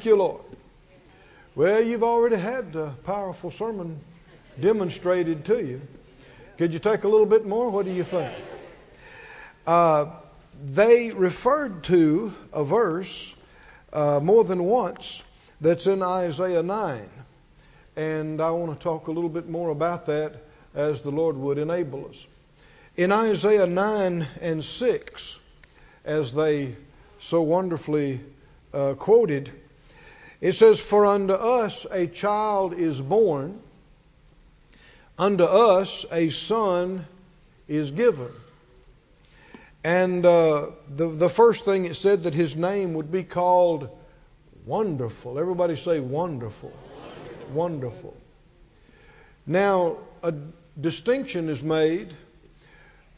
Thank you, Lord. Well, you've already had a powerful sermon demonstrated to you. Could you take a little bit more? What do you think? Uh, they referred to a verse uh, more than once that's in Isaiah 9. And I want to talk a little bit more about that as the Lord would enable us. In Isaiah 9 and 6, as they so wonderfully uh, quoted, it says, For unto us a child is born, unto us a son is given. And uh, the, the first thing it said that his name would be called Wonderful. Everybody say wonderful. Wonderful. wonderful. Now, a distinction is made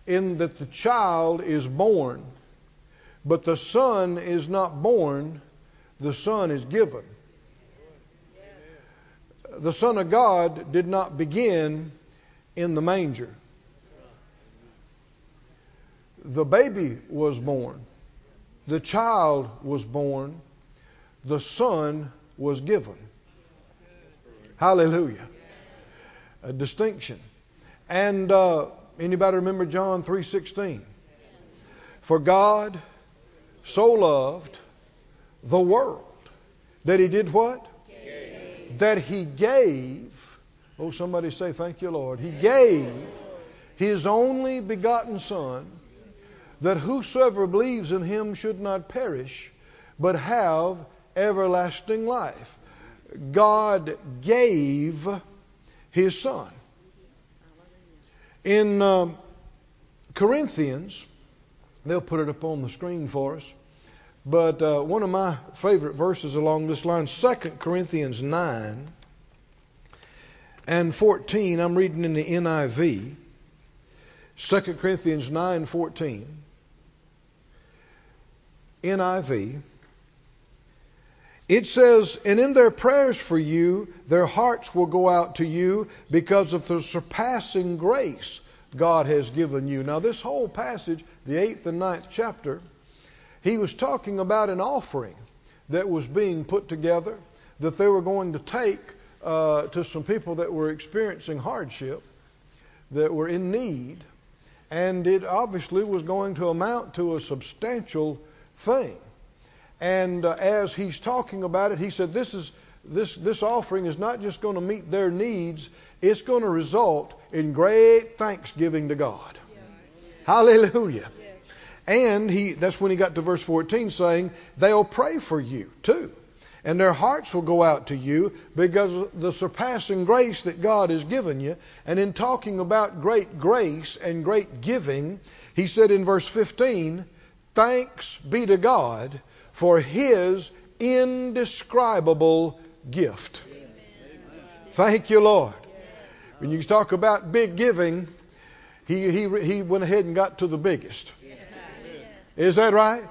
in that the child is born, but the son is not born, the son is given. The Son of God did not begin in the manger. The baby was born, the child was born, the son was given. Hallelujah. A distinction. And uh, anybody remember John 3:16? For God so loved the world that he did what? Gave. That he gave. Oh, somebody say, Thank you, Lord. He gave his only begotten Son that whosoever believes in him should not perish, but have everlasting life. God gave his Son. In um, Corinthians, they'll put it up on the screen for us. But uh, one of my favorite verses along this line, 2 Corinthians 9 and 14, I'm reading in the NIV. 2 Corinthians 9 14. NIV. It says, And in their prayers for you, their hearts will go out to you because of the surpassing grace God has given you. Now, this whole passage, the eighth and ninth chapter, he was talking about an offering that was being put together that they were going to take uh, to some people that were experiencing hardship, that were in need, and it obviously was going to amount to a substantial thing. And uh, as he's talking about it, he said, "This is this this offering is not just going to meet their needs; it's going to result in great thanksgiving to God." Yeah. Hallelujah. And he that's when he got to verse 14 saying, "They'll pray for you too." And their hearts will go out to you because of the surpassing grace that God has given you. And in talking about great grace and great giving, he said in verse 15, Thanks be to God for his indescribable gift. Thank you, Lord. When you talk about big giving, he, he, he went ahead and got to the biggest. Is that right?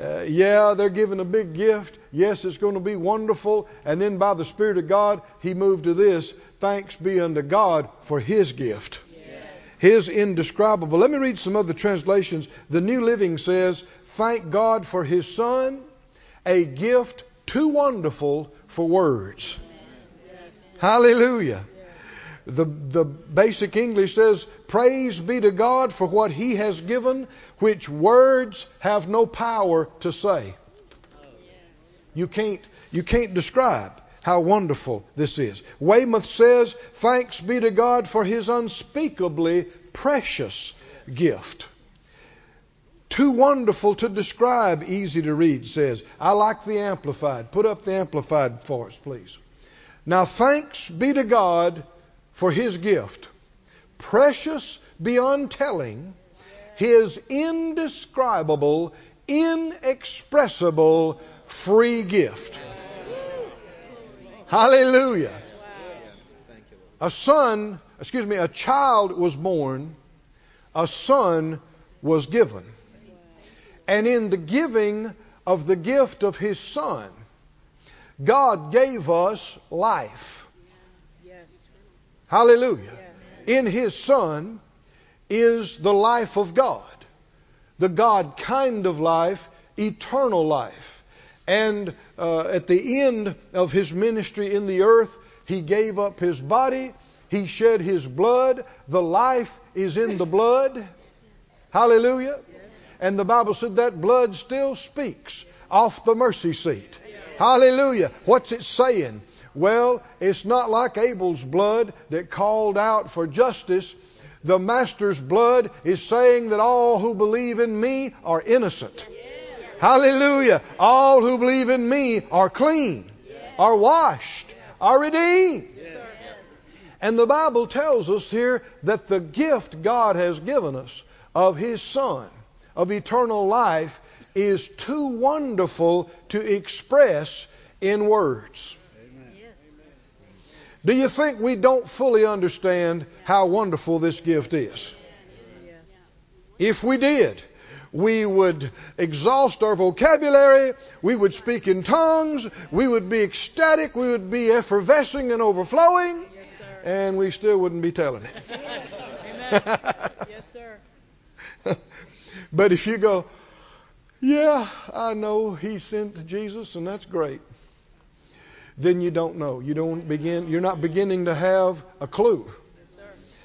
Uh, yeah, they're giving a big gift. Yes, it's going to be wonderful. And then by the Spirit of God, he moved to this thanks be unto God for his gift. His indescribable. Let me read some other translations. The New Living says, Thank God for His Son, a gift too wonderful for words. Hallelujah. The, the basic English says, Praise be to God for what He has given, which words have no power to say. You can't, you can't describe how wonderful this is. Weymouth says, Thanks be to God for His unspeakably precious gift. Too wonderful to describe, easy to read, says. I like the Amplified. Put up the Amplified for us, please. Now, thanks be to God for His gift. Precious beyond telling, His indescribable, inexpressible free gift. Hallelujah. A son, excuse me, a child was born, a son was given. And in the giving of the gift of His Son, God gave us life. Hallelujah. In His Son is the life of God, the God kind of life, eternal life. And uh, at the end of his ministry in the earth, he gave up his body, he shed his blood. The life is in the blood. Hallelujah. And the Bible said that blood still speaks off the mercy seat. Hallelujah. What's it saying? Well, it's not like Abel's blood that called out for justice. The Master's blood is saying that all who believe in me are innocent. Hallelujah. All who believe in me are clean, are washed, are redeemed. And the Bible tells us here that the gift God has given us of His Son, of eternal life, is too wonderful to express in words. Do you think we don't fully understand how wonderful this gift is? If we did, we would exhaust our vocabulary, we would speak in tongues, we would be ecstatic, we would be effervescing and overflowing, yes, and we still wouldn't be telling it. Yes, sir. but if you go, yeah, I know he sent Jesus, and that's great then you don't know. You don't begin. You're not beginning to have a clue.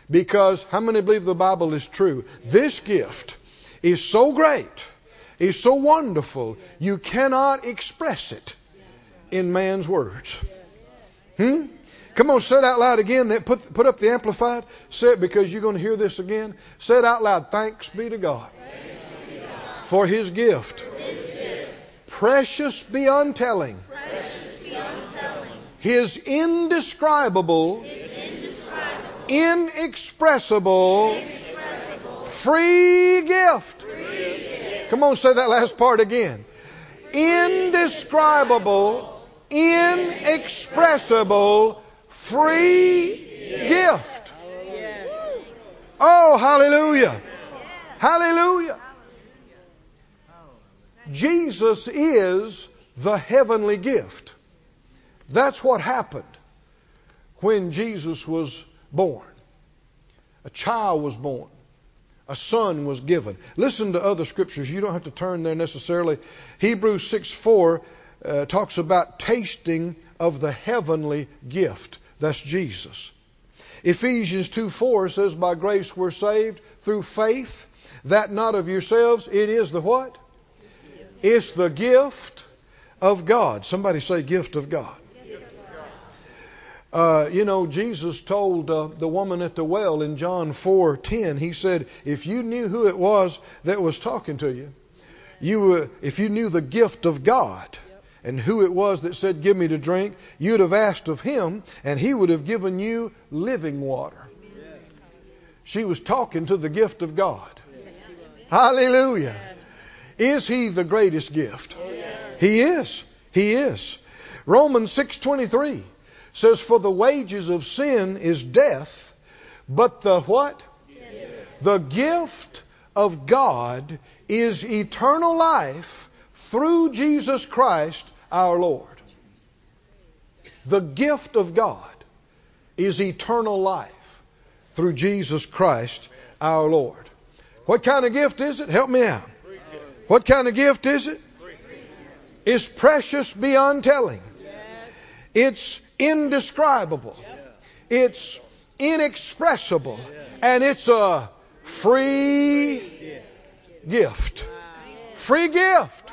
Because how many believe the Bible is true? This gift is so great, is so wonderful, you cannot express it in man's words. Hmm? Come on, say it out loud again. Put, put up the amplified. Say it because you're going to hear this again. Say it out loud. Thanks be to God. For, his gift. for His gift. Precious beyond telling. Precious his indescribable, inexpressible free gift. free gift. Come on, say that last part again. Indescribable, inexpressible, free gift. Oh, hallelujah. Hallelujah. Jesus is the heavenly gift. That's what happened when Jesus was born. A child was born. A son was given. Listen to other scriptures. You don't have to turn there necessarily. Hebrews 6 4 uh, talks about tasting of the heavenly gift. That's Jesus. Ephesians 2 4 says, By grace we're saved through faith, that not of yourselves. It is the what? It's the gift of God. Somebody say, gift of God. Uh, you know, Jesus told uh, the woman at the well in John 4:10. He said, "If you knew who it was that was talking to you, you uh, if you knew the gift of God and who it was that said, "Give me to drink," you'd have asked of him, and he would have given you living water." She was talking to the gift of God. Hallelujah. Is he the greatest gift? He is. He is. Romans 6:23 says, For the wages of sin is death, but the what? Gift. The gift of God is eternal life through Jesus Christ our Lord. The gift of God is eternal life through Jesus Christ our Lord. What kind of gift is it? Help me out. What kind of gift is it? It's precious beyond telling. It's indescribable. It's inexpressible. And it's a free gift. Free gift.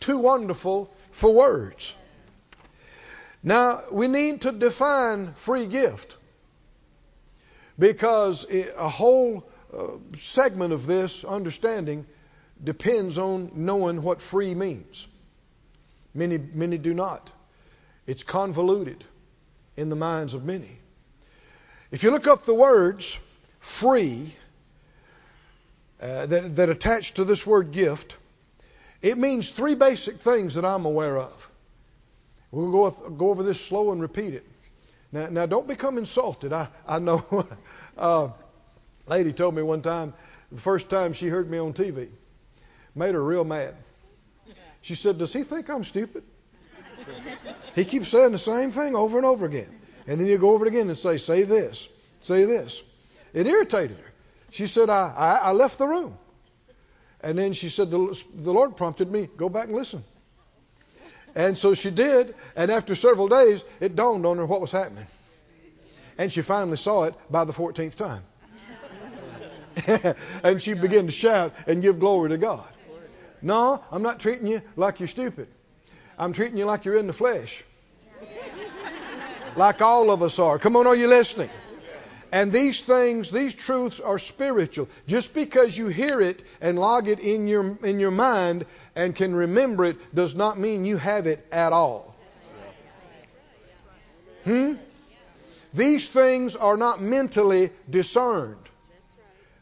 Too wonderful for words. Now, we need to define free gift because a whole uh, segment of this understanding depends on knowing what free means. Many, many do not. It's convoluted in the minds of many. If you look up the words free uh, that, that attach to this word gift, it means three basic things that I'm aware of. We'll go, go over this slow and repeat it. Now, now don't become insulted. I, I know. uh, lady told me one time, the first time she heard me on TV, made her real mad. She said, Does he think I'm stupid? He keeps saying the same thing over and over again. And then you go over it again and say, say this, say this. It irritated her. She said, I, I, I left the room. And then she said, the, the Lord prompted me, go back and listen. And so she did, and after several days, it dawned on her what was happening. And she finally saw it by the 14th time. and she began to shout and give glory to God. No, I'm not treating you like you're stupid. I'm treating you like you're in the flesh. Like all of us are. Come on, are you listening? And these things, these truths are spiritual. Just because you hear it and log it in your in your mind and can remember it does not mean you have it at all. Hmm? These things are not mentally discerned.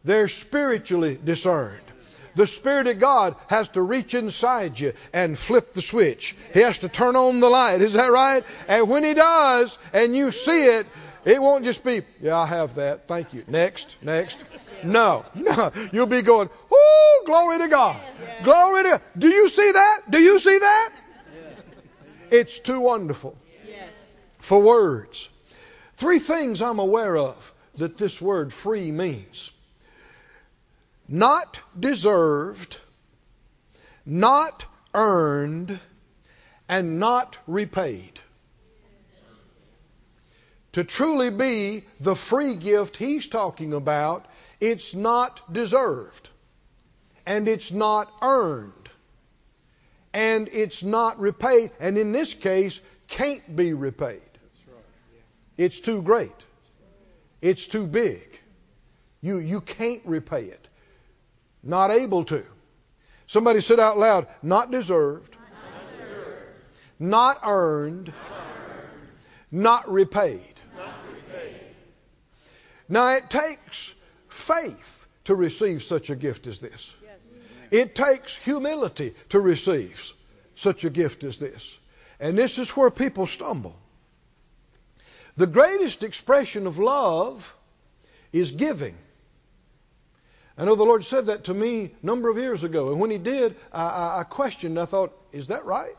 They're spiritually discerned. The Spirit of God has to reach inside you and flip the switch. He has to turn on the light. Is that right? And when He does, and you see it, it won't just be, yeah, I have that. Thank you. Next, next. No, no. You'll be going, whoo, glory to God. Glory to Do you see that? Do you see that? It's too wonderful for words. Three things I'm aware of that this word free means not deserved, not earned, and not repaid. To truly be the free gift he's talking about, it's not deserved, and it's not earned, and it's not repaid, and in this case, can't be repaid. It's too great. It's too big. You, you can't repay it. Not able to. Somebody said out loud, not deserved, Not deserved. not earned, Not earned. not repaid. Not repaid. Now it takes faith to receive such a gift as this. It takes humility to receive such a gift as this. And this is where people stumble. The greatest expression of love is giving. I know the Lord said that to me a number of years ago, and when He did, I, I, I questioned. I thought, is that right?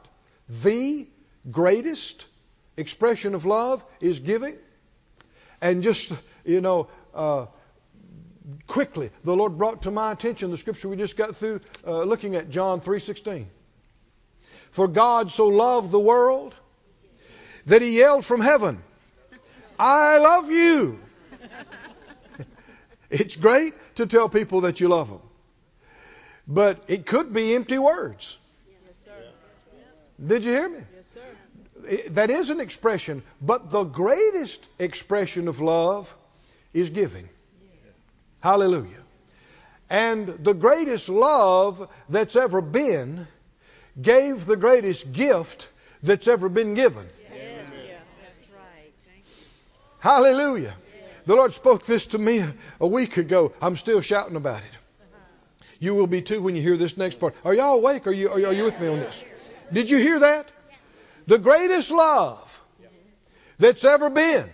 The greatest expression of love is giving? And just, you know, uh, quickly, the Lord brought to my attention the scripture we just got through uh, looking at, John 3:16. For God so loved the world that He yelled from heaven, "I love you." it's great to tell people that you love them, but it could be empty words. Did you hear me? That is an expression, but the greatest expression of love is giving. Hallelujah. And the greatest love that's ever been gave the greatest gift that's ever been given. Yes, that's right. Hallelujah. The Lord spoke this to me a week ago. I'm still shouting about it. You will be too when you hear this next part. Are y'all awake? Are you, are you, are you with me on this? Did you hear that? The greatest love that's ever been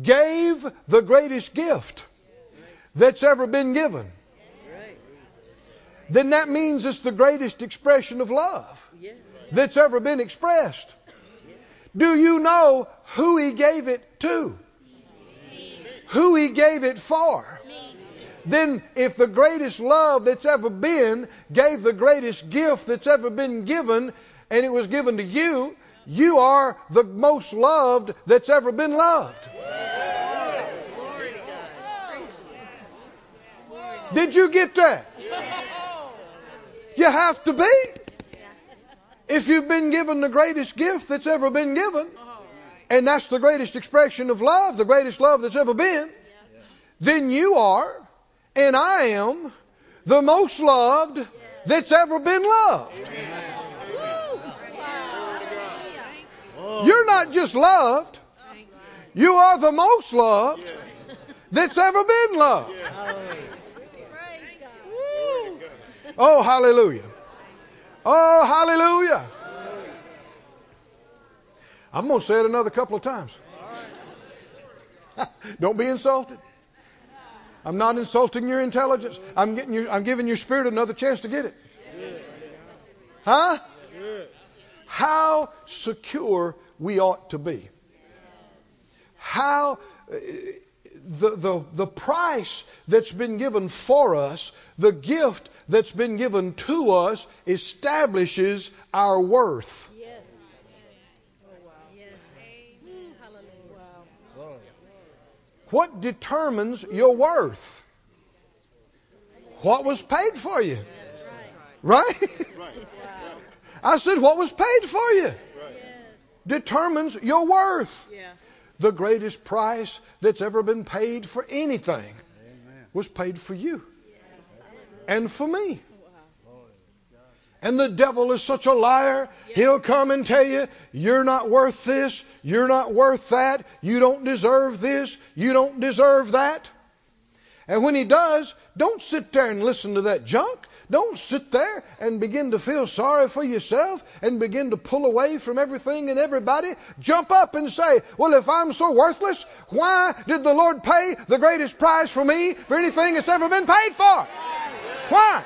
gave the greatest gift that's ever been given. Then that means it's the greatest expression of love that's ever been expressed. Do you know who he gave it to? Who he gave it for? Then, if the greatest love that's ever been gave the greatest gift that's ever been given, and it was given to you, you are the most loved that's ever been loved. Glory to God. Did you get that? You have to be. If you've been given the greatest gift that's ever been given, and that's the greatest expression of love, the greatest love that's ever been, then you are, and I am, the most loved that's ever been loved. You're not just loved, you are the most loved that's ever been loved. Oh, hallelujah. Oh, hallelujah. I'm going to say it another couple of times. Don't be insulted. I'm not insulting your intelligence. I'm getting I'm giving your spirit another chance to get it. Huh? How secure we ought to be. How uh, the, the, the price that's been given for us, the gift that's been given to us, establishes our worth. What determines your worth? What was paid for you? Right. I said, what was paid for you determines your worth. The greatest price that's ever been paid for anything was paid for you and for me. And the devil is such a liar. He'll come and tell you, you're not worth this, you're not worth that, you don't deserve this, you don't deserve that. And when he does, don't sit there and listen to that junk. Don't sit there and begin to feel sorry for yourself and begin to pull away from everything and everybody. Jump up and say, Well, if I'm so worthless, why did the Lord pay the greatest price for me for anything that's ever been paid for? Why?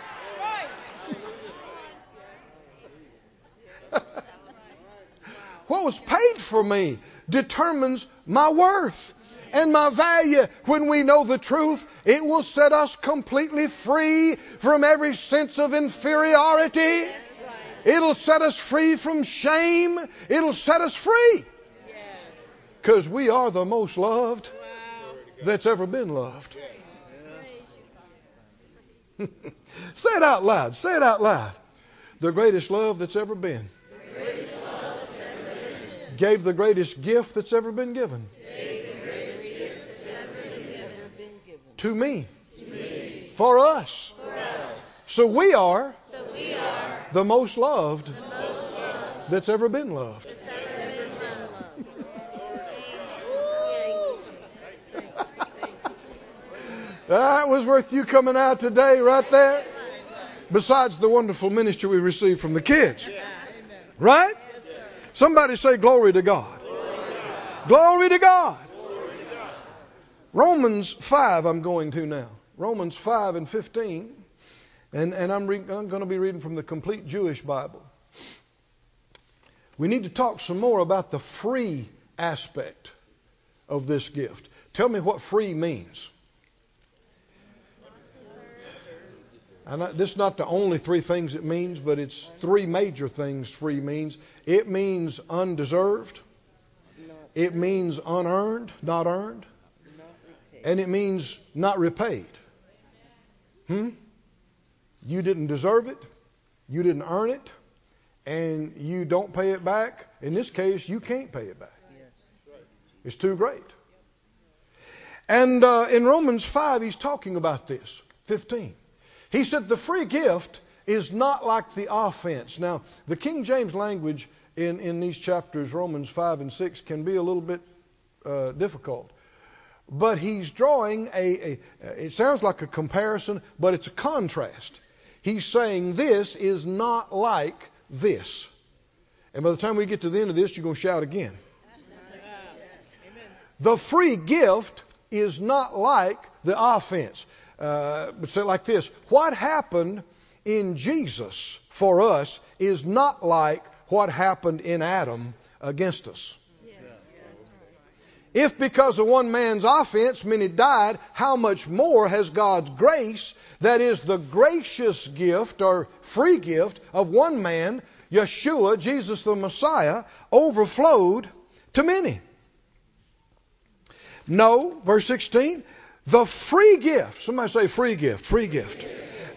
what was paid for me determines my worth and my value. When we know the truth, it will set us completely free from every sense of inferiority. It'll set us free from shame. It'll set us free. Because we are the most loved that's ever been loved. Say it out loud. Say it out loud. The greatest love that's ever been. Gave the greatest gift that's ever been given. To me. For us. So we are the most loved that's ever been loved. ever been loved. That was worth you coming out today, right there. Besides the wonderful ministry we received from the kids. Right? Somebody say, Glory to God. Glory to God. Romans 5, I'm going to now. Romans 5 and 15. And, and I'm, re- I'm going to be reading from the complete Jewish Bible. We need to talk some more about the free aspect of this gift. Tell me what free means. This is not the only three things it means, but it's three major things free means. It means undeserved, it means unearned, not earned, and it means not repaid. Hmm? You didn't deserve it, you didn't earn it, and you don't pay it back. In this case, you can't pay it back. It's too great. And uh, in Romans 5, he's talking about this. 15. He said the free gift is not like the offense. Now, the King James language in, in these chapters, Romans 5 and 6, can be a little bit uh, difficult. But he's drawing a, a, it sounds like a comparison, but it's a contrast. He's saying this is not like this. And by the time we get to the end of this, you're going to shout again. The free gift is not like the offense. Uh, but say like this What happened in Jesus for us is not like what happened in Adam against us. If because of one man's offense many died, how much more has God's grace, that is the gracious gift or free gift of one man, Yeshua, Jesus the Messiah, overflowed to many? No, verse 16, the free gift, somebody say free gift, free gift.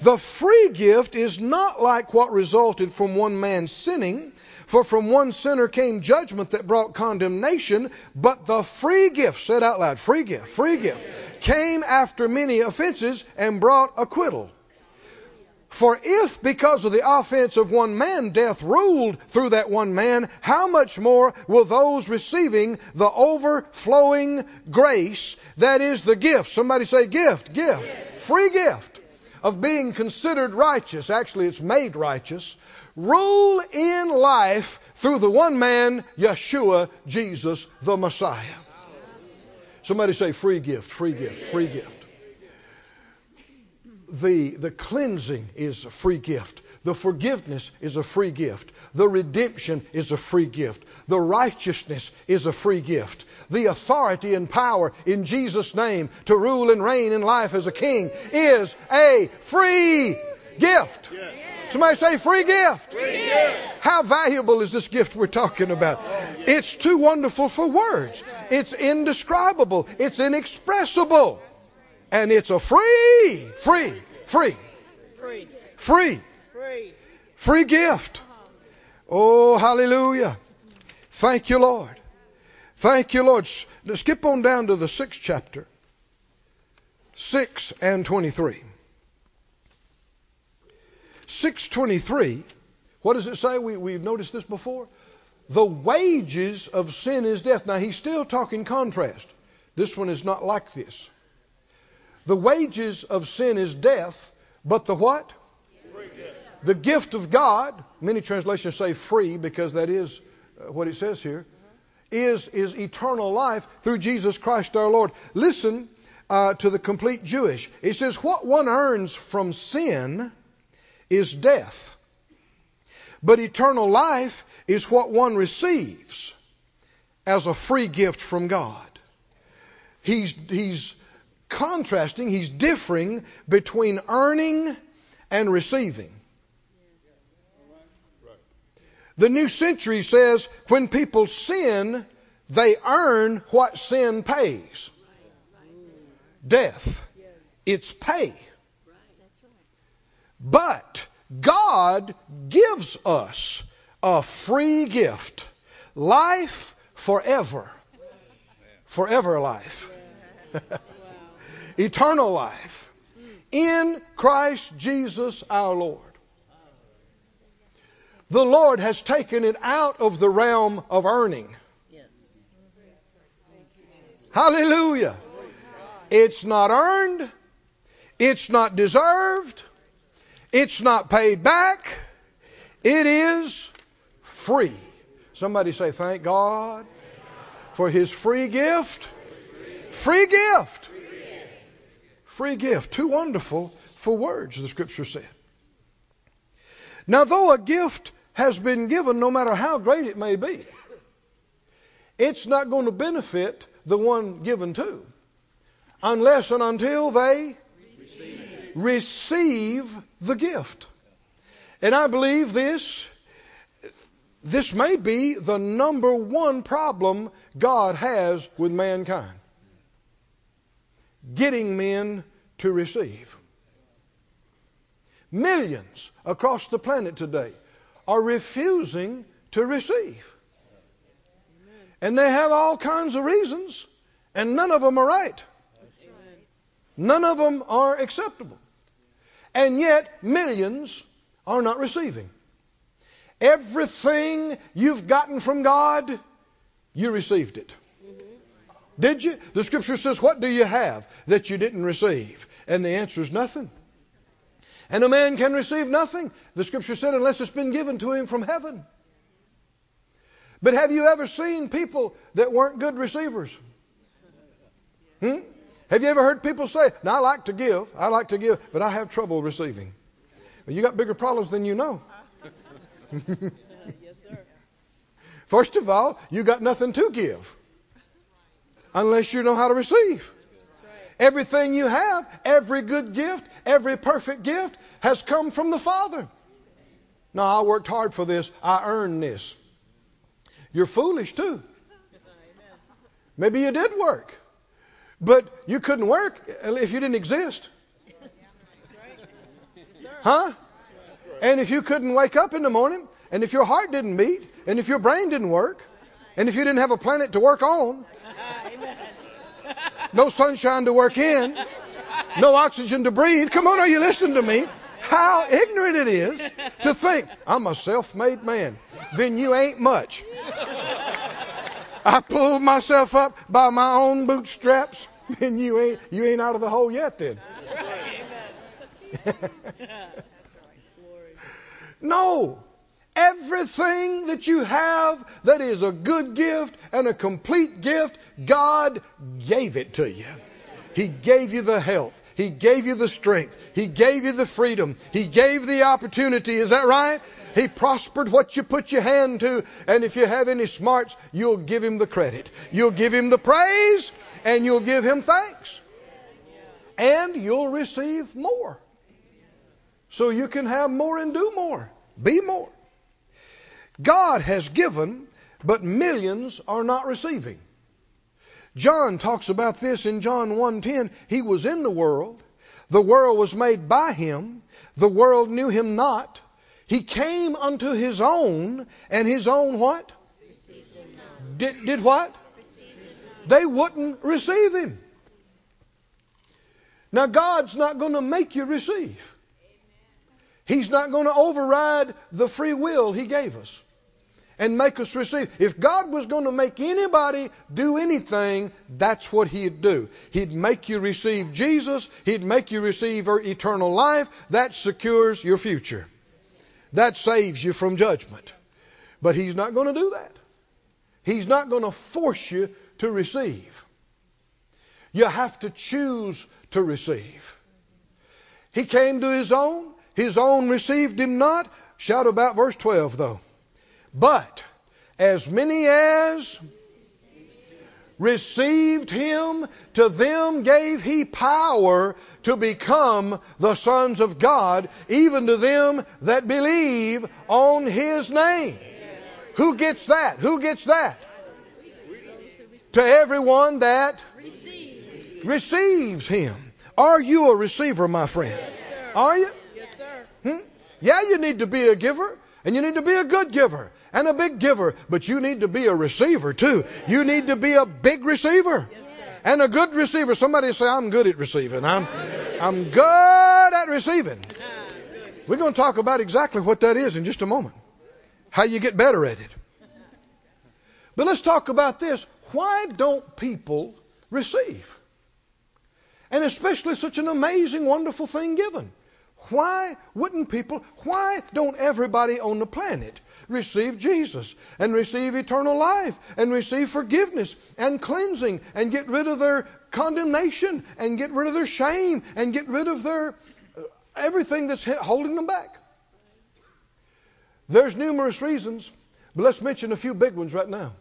The free gift is not like what resulted from one man sinning, for from one sinner came judgment that brought condemnation, but the free gift, said out loud, free gift, free gift, came after many offenses and brought acquittal. For if because of the offense of one man death ruled through that one man, how much more will those receiving the overflowing grace, that is the gift, somebody say gift, gift, free gift of being considered righteous, actually it's made righteous, rule in life through the one man, Yeshua, Jesus, the Messiah. Somebody say free gift, free gift, free gift the, the cleansing is a free gift. The forgiveness is a free gift. The redemption is a free gift. The righteousness is a free gift. The authority and power in Jesus' name to rule and reign in life as a king is a free gift. Somebody say free gift. How valuable is this gift we're talking about? It's too wonderful for words. It's indescribable. It's inexpressible. And it's a free, free, free, Free. free, Free. free gift. Oh, hallelujah. Thank you, Lord. Thank you, Lord. S- Skip on down to the sixth chapter. 6 and 23. 623. What does it say? We, we've noticed this before. The wages of sin is death. Now, he's still talking contrast. This one is not like this. The wages of sin is death, but the what? The gift of God, many translations say free because that is uh, what it says here, is, is eternal life through Jesus Christ our Lord. Listen uh, to the complete Jewish. It says, What one earns from sin is death, but eternal life is what one receives as a free gift from God. He's, he's contrasting, he's differing between earning and receiving. The New Century says when people sin, they earn what sin pays death. It's pay. But God gives us a free gift life forever. Forever life. Eternal life. In Christ Jesus our Lord. The Lord has taken it out of the realm of earning. Hallelujah. It's not earned. It's not deserved. It's not paid back. It is free. Somebody say, Thank God for His free gift. Free gift. Free gift. Too wonderful for words, the scripture said. Now, though a gift has been given, no matter how great it may be, it's not going to benefit the one given to unless and until they receive the gift. And I believe this this may be the number one problem God has with mankind. Getting men to receive. Millions across the planet today are refusing to receive. And they have all kinds of reasons, and none of them are right. None of them are acceptable. And yet, millions are not receiving. Everything you've gotten from God, you received it. Did you? The scripture says, What do you have that you didn't receive? And the answer is nothing. And a man can receive nothing, the scripture said, unless it's been given to him from heaven. But have you ever seen people that weren't good receivers? Hmm? Have you ever heard people say, Now I like to give, I like to give, but I have trouble receiving? Well, you got bigger problems than you know. yes, sir. First of all, you got nothing to give unless you know how to receive. Everything you have, every good gift, every perfect gift has come from the Father. No, I worked hard for this. I earned this. You're foolish too. Maybe you did work, but you couldn't work if you didn't exist. Huh? And if you couldn't wake up in the morning, and if your heart didn't beat, and if your brain didn't work, and if you didn't have a planet to work on, no sunshine to work in, no oxygen to breathe. Come on, are you listening to me? How ignorant it is to think I'm a self-made man. Then you ain't much. I pulled myself up by my own bootstraps. Then you ain't you ain't out of the hole yet. Then no. Everything that you have that is a good gift and a complete gift, God gave it to you. He gave you the health. He gave you the strength. He gave you the freedom. He gave the opportunity. Is that right? He prospered what you put your hand to. And if you have any smarts, you'll give him the credit. You'll give him the praise and you'll give him thanks. And you'll receive more. So you can have more and do more. Be more. God has given, but millions are not receiving. John talks about this in John 1:10. He was in the world. The world was made by him. The world knew him not. He came unto his own, and his own what? Did, did what? They wouldn't receive him. Now, God's not going to make you receive. He's not going to override the free will He gave us and make us receive. If God was going to make anybody do anything, that's what He'd do. He'd make you receive Jesus. He'd make you receive eternal life. That secures your future. That saves you from judgment. But He's not going to do that. He's not going to force you to receive. You have to choose to receive. He came to His own. His own received him not. Shout about verse 12, though. But as many as received him, to them gave he power to become the sons of God, even to them that believe on his name. Who gets that? Who gets that? To everyone that receives him. Are you a receiver, my friend? Are you? Yes, sir. Hmm? Yeah, you need to be a giver, and you need to be a good giver and a big giver, but you need to be a receiver too. You need to be a big receiver and a good receiver. Somebody say, I'm good at receiving. I'm, I'm good at receiving. We're going to talk about exactly what that is in just a moment. How you get better at it. But let's talk about this. Why don't people receive? And especially such an amazing, wonderful thing given. Why wouldn't people, why don't everybody on the planet receive Jesus and receive eternal life and receive forgiveness and cleansing and get rid of their condemnation and get rid of their shame and get rid of their uh, everything that's holding them back? There's numerous reasons, but let's mention a few big ones right now.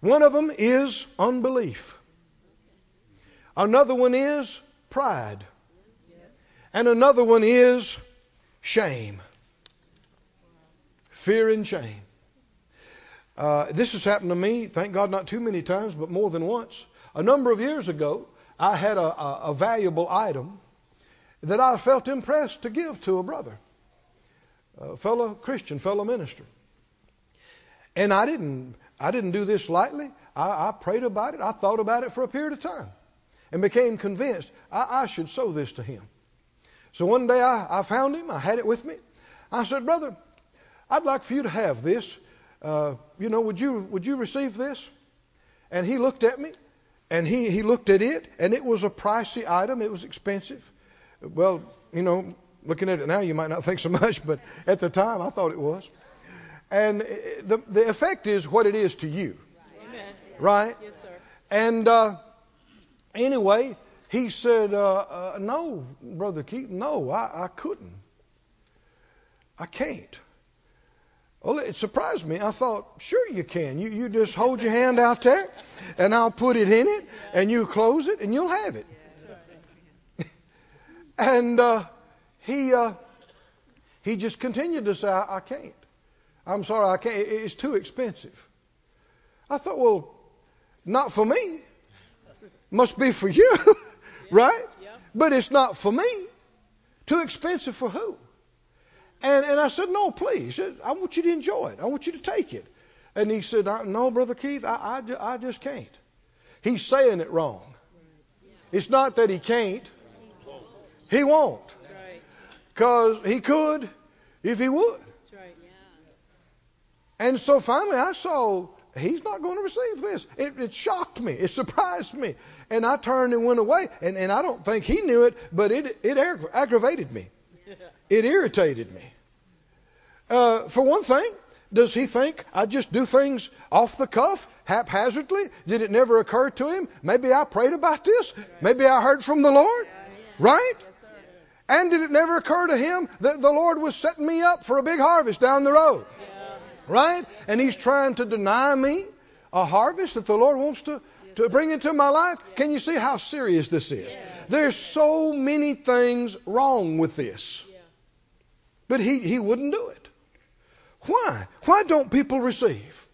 One of them is unbelief. Another one is pride. And another one is shame. Fear and shame. Uh, this has happened to me, thank God, not too many times, but more than once. A number of years ago, I had a, a, a valuable item that I felt impressed to give to a brother, a fellow Christian, fellow minister. And I didn't, I didn't do this lightly. I, I prayed about it. I thought about it for a period of time and became convinced I, I should sow this to him. So one day I, I found him. I had it with me. I said, Brother, I'd like for you to have this. Uh, you know, would you would you receive this? And he looked at me, and he he looked at it, and it was a pricey item. It was expensive. Well, you know, looking at it now, you might not think so much, but at the time, I thought it was. And the the effect is what it is to you, Amen. right? Yes, sir. And uh, anyway, he said, uh, uh, "No, brother Keith, no, I, I couldn't. I can't." Well, it surprised me. I thought, sure you can. You you just hold your hand out there, and I'll put it in it, and you close it, and you'll have it. and uh, he uh, he just continued to say, I, I can't. I'm sorry, I can't. It's too expensive. I thought, well, not for me. Must be for you, right? But it's not for me. Too expensive for who? And, and I said, no, please. I want you to enjoy it. I want you to take it. And he said, no, Brother Keith, I, I, I just can't. He's saying it wrong. It's not that he can't. He won't. Because he could if he would. And so finally I saw he's not going to receive this. It, it shocked me. It surprised me. And I turned and went away. And, and I don't think he knew it, but it, it aggra- aggravated me. It irritated me. Uh, for one thing, Does he think I just do things off the cuff, haphazardly? Did it never occur to him? Maybe I prayed about this. Maybe I heard from the Lord. Right? And did it never occur to him that the Lord was setting me up for a big harvest down the road? Right? And he's trying to deny me a harvest that the Lord wants to, to bring into my life. Can you see how serious this is? There's so many things wrong with this. But he, he wouldn't do it. Why? Why don't people receive?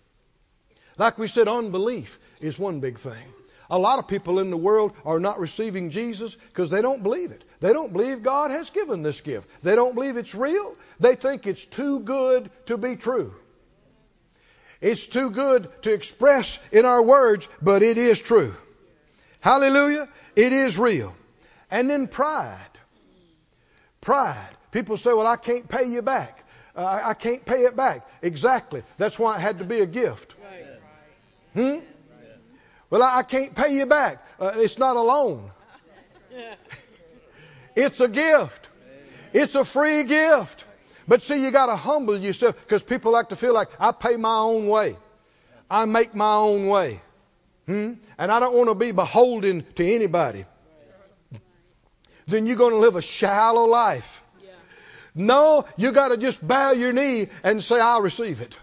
Like we said, unbelief is one big thing. A lot of people in the world are not receiving Jesus because they don't believe it. They don't believe God has given this gift. They don't believe it's real. They think it's too good to be true. It's too good to express in our words, but it is true. Hallelujah. It is real. And then pride. Pride. People say, well, I can't pay you back. Uh, I can't pay it back. Exactly. That's why it had to be a gift. Hmm? Well, I, can't pay you back. Uh, it's not a loan. It's a gift. It's a free gift. But see, you got to humble yourself because people like to feel like I pay my own way. I make my own way. Hmm? And I don't want to be beholden to anybody. Then you're going to live a shallow life. No, you got to just bow your knee and say, I'll receive it.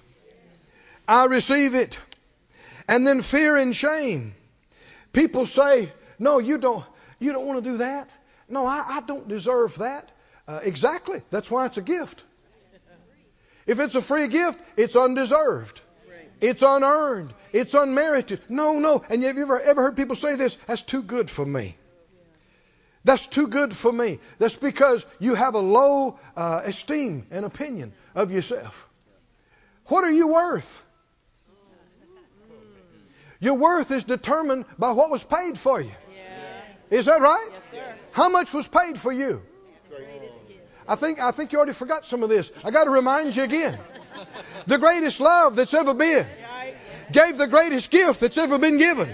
I receive it. And then fear and shame. People say, no, you don't, you don't want to do that. No, I, I don't deserve that. Uh, exactly. That's why it's a gift. If it's a free gift, it's undeserved. It's unearned. It's unmerited. No, no. And have you ever, ever heard people say this? That's too good for me. That's too good for me. That's because you have a low uh, esteem and opinion of yourself. What are you worth? Your worth is determined by what was paid for you. Is that right? Yes, sir. How much was paid for you? I think I think you already forgot some of this. I got to remind you again. The greatest love that's ever been gave the greatest gift that's ever been given.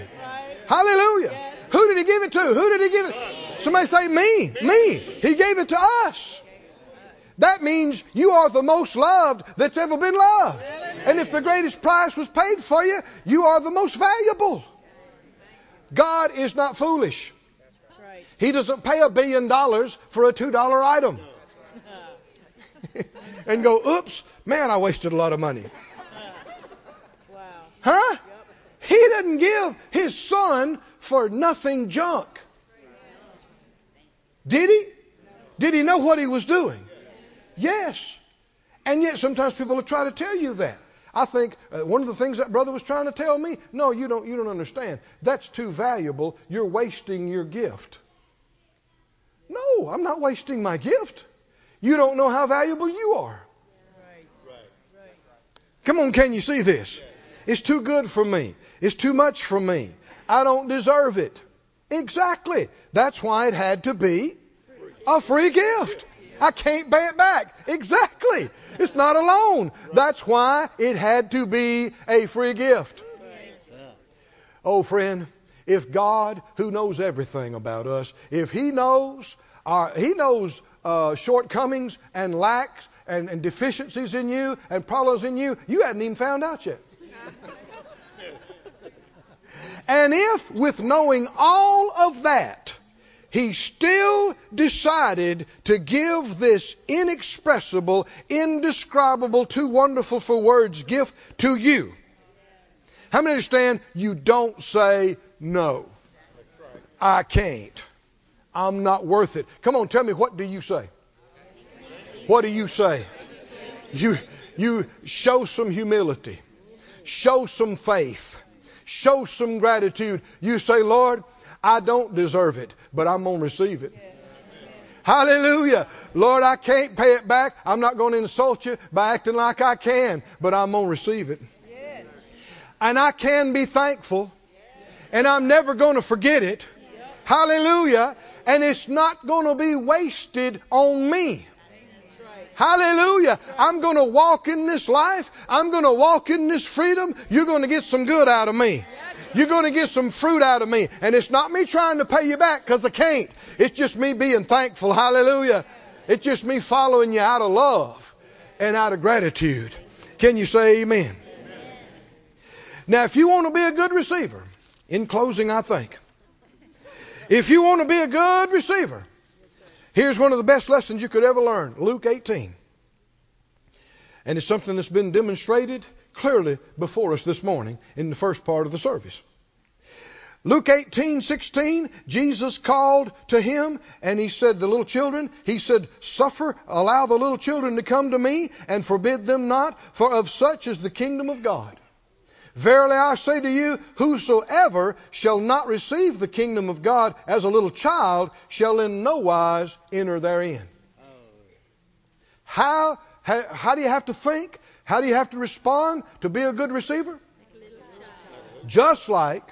Hallelujah. Who did he give it to? Who did he give it? Somebody say me. Me. He gave it to us. That means you are the most loved that's ever been loved. And if the greatest price was paid for you, you are the most valuable. God is not foolish. He doesn't pay a billion dollars for a $2 item. and go, oops, man, I wasted a lot of money. Wow. Huh? He didn't give his son for nothing junk. Did he? Did he know what he was doing? Yes. And yet sometimes people will try to tell you that. I think uh, one of the things that brother was trying to tell me, no, you don't you don't understand. That's too valuable. You're wasting your gift. No, I'm not wasting my gift. You don't know how valuable you are. Come on, can you see this? It's too good for me. It's too much for me. I don't deserve it. Exactly. That's why it had to be a free gift. I can't pay it back. Exactly. It's not a loan. That's why it had to be a free gift. Oh, friend, if God, who knows everything about us, if He knows our, He knows uh, shortcomings and lacks and, and deficiencies in you and problems in you, you hadn't even found out yet. And if, with knowing all of that, he still decided to give this inexpressible, indescribable, too wonderful for words gift to you. How many understand you don't say no? I can't. I'm not worth it. Come on, tell me, what do you say? What do you say? You, you show some humility, show some faith, show some gratitude. You say, Lord, I don't deserve it, but I'm going to receive it. Hallelujah. Lord, I can't pay it back. I'm not going to insult you by acting like I can, but I'm going to receive it. And I can be thankful, and I'm never going to forget it. Hallelujah. And it's not going to be wasted on me. Hallelujah. I'm going to walk in this life. I'm going to walk in this freedom. You're going to get some good out of me. You're going to get some fruit out of me. And it's not me trying to pay you back because I can't. It's just me being thankful. Hallelujah. It's just me following you out of love and out of gratitude. Can you say amen? Now, if you want to be a good receiver, in closing, I think, if you want to be a good receiver, here's one of the best lessons you could ever learn Luke 18. And it's something that's been demonstrated clearly before us this morning in the first part of the service. Luke 18, 16, Jesus called to him and he said, The little children, he said, Suffer, allow the little children to come to me and forbid them not, for of such is the kingdom of God. Verily I say to you, whosoever shall not receive the kingdom of God as a little child shall in no wise enter therein. How, how, how do you have to think? How do you have to respond to be a good receiver? Just like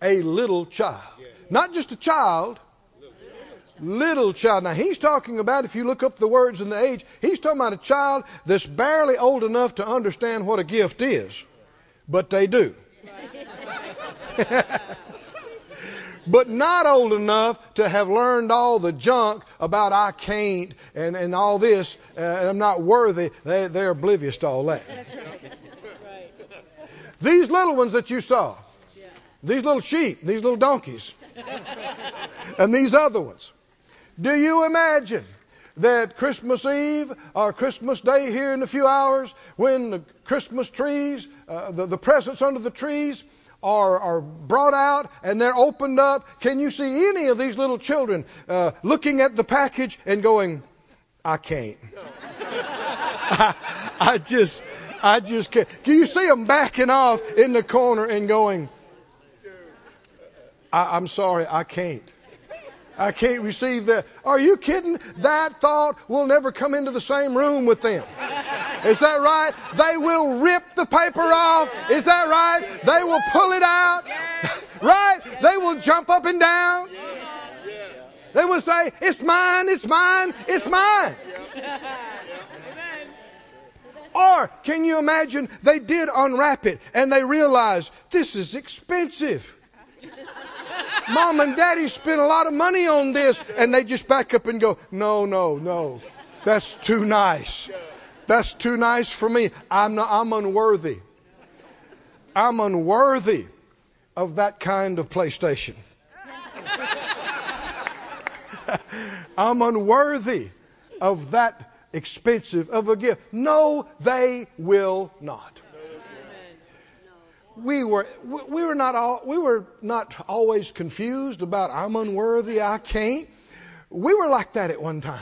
a little child. Not just a child, little child. Now, he's talking about, if you look up the words and the age, he's talking about a child that's barely old enough to understand what a gift is. But they do. but not old enough to have learned all the junk about I can't and, and all this, uh, and I'm not worthy. They, they're oblivious to all that. These little ones that you saw, these little sheep, these little donkeys, and these other ones. Do you imagine that Christmas Eve or Christmas Day here in a few hours, when the Christmas trees, uh, the, the presents under the trees, are, are brought out and they're opened up, can you see any of these little children uh, looking at the package and going, I can't. I, I just, I just can't. Can you see them backing off in the corner and going, I, I'm sorry, I can't. I can't receive that. Are you kidding? That thought will never come into the same room with them. Is that right? They will rip the paper off. Is that right? They will pull it out. right? They will jump up and down. They will say, It's mine, it's mine, it's mine. Or can you imagine they did unwrap it and they realized this is expensive. Mom and Daddy spent a lot of money on this, and they just back up and go, No, no, no. That's too nice. That's too nice for me. I'm not, I'm unworthy. I'm unworthy of that kind of PlayStation. I'm unworthy of that expensive of a gift. No, they will not we were we were not all, we were not always confused about I'm unworthy, I can't. We were like that at one time.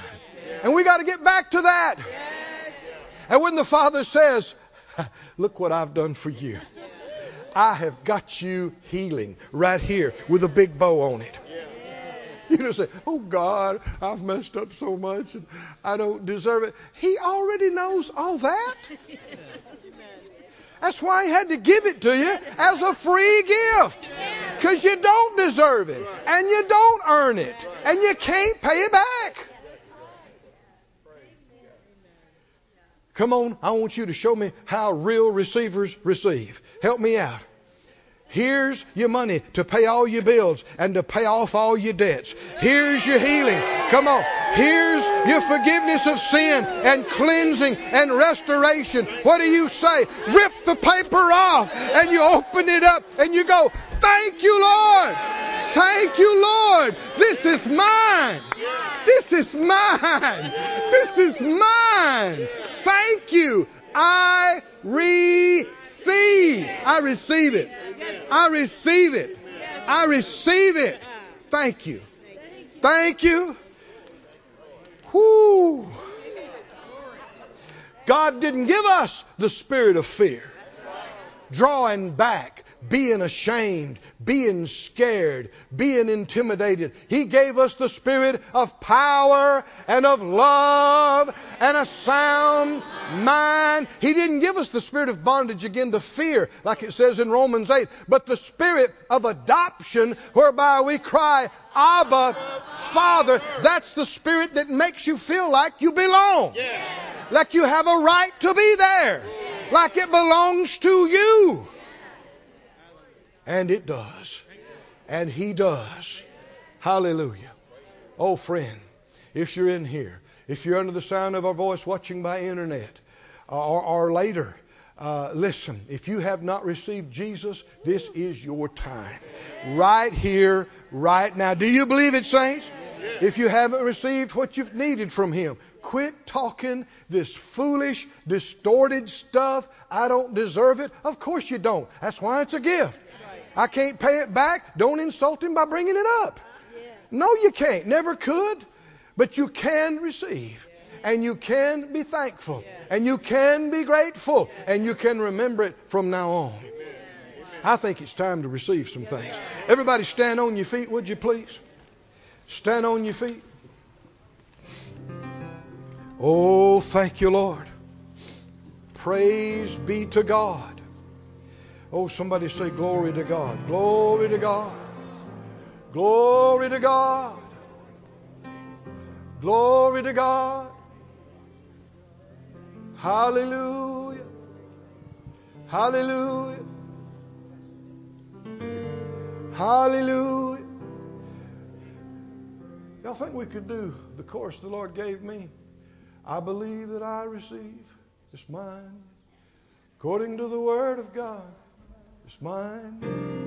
And we got to get back to that. And when the Father says, Look what I've done for you. I have got you healing right here with a big bow on it. You don't say, Oh God, I've messed up so much and I don't deserve it. He already knows all that. That's why he had to give it to you as a free gift. Because you don't deserve it. And you don't earn it. And you can't pay it back. Come on, I want you to show me how real receivers receive. Help me out. Here's your money to pay all your bills and to pay off all your debts. Here's your healing. Come on. Here's your forgiveness of sin and cleansing and restoration. What do you say? Rip the paper off and you open it up and you go, Thank you, Lord. Thank you, Lord. This is mine. This is mine. This is mine. Thank you. I receive. I receive it. I receive it. I receive it. Thank you. Thank you. Whoo. God didn't give us the spirit of fear, drawing back, being ashamed, being scared, being intimidated. He gave us the spirit of power and of love and a sound mind. He didn't give us the spirit of bondage again to fear, like it says in Romans 8, but the spirit of adoption whereby we cry, Abba, Father. That's the spirit that makes you feel like you belong. Like you have a right to be there. Like it belongs to you. And it does. And He does. Hallelujah. Oh, friend, if you're in here, if you're under the sound of our voice watching by internet or, or later, Uh, listen, if you have not received Jesus, this is your time. Right here, right now. Do you believe it, saints? If you haven't received what you've needed from Him, quit talking this foolish, distorted stuff. I don't deserve it. Of course you don't. That's why it's a gift. I can't pay it back. Don't insult Him by bringing it up. No, you can't. Never could. But you can receive. And you can be thankful. And you can be grateful. And you can remember it from now on. I think it's time to receive some things. Everybody stand on your feet, would you please? Stand on your feet. Oh, thank you, Lord. Praise be to God. Oh, somebody say, Glory to God. Glory to God. Glory to God. Glory to God. Hallelujah. Hallelujah. Hallelujah. Y'all think we could do the course the Lord gave me? I believe that I receive. It's mine. According to the Word of God. It's mine.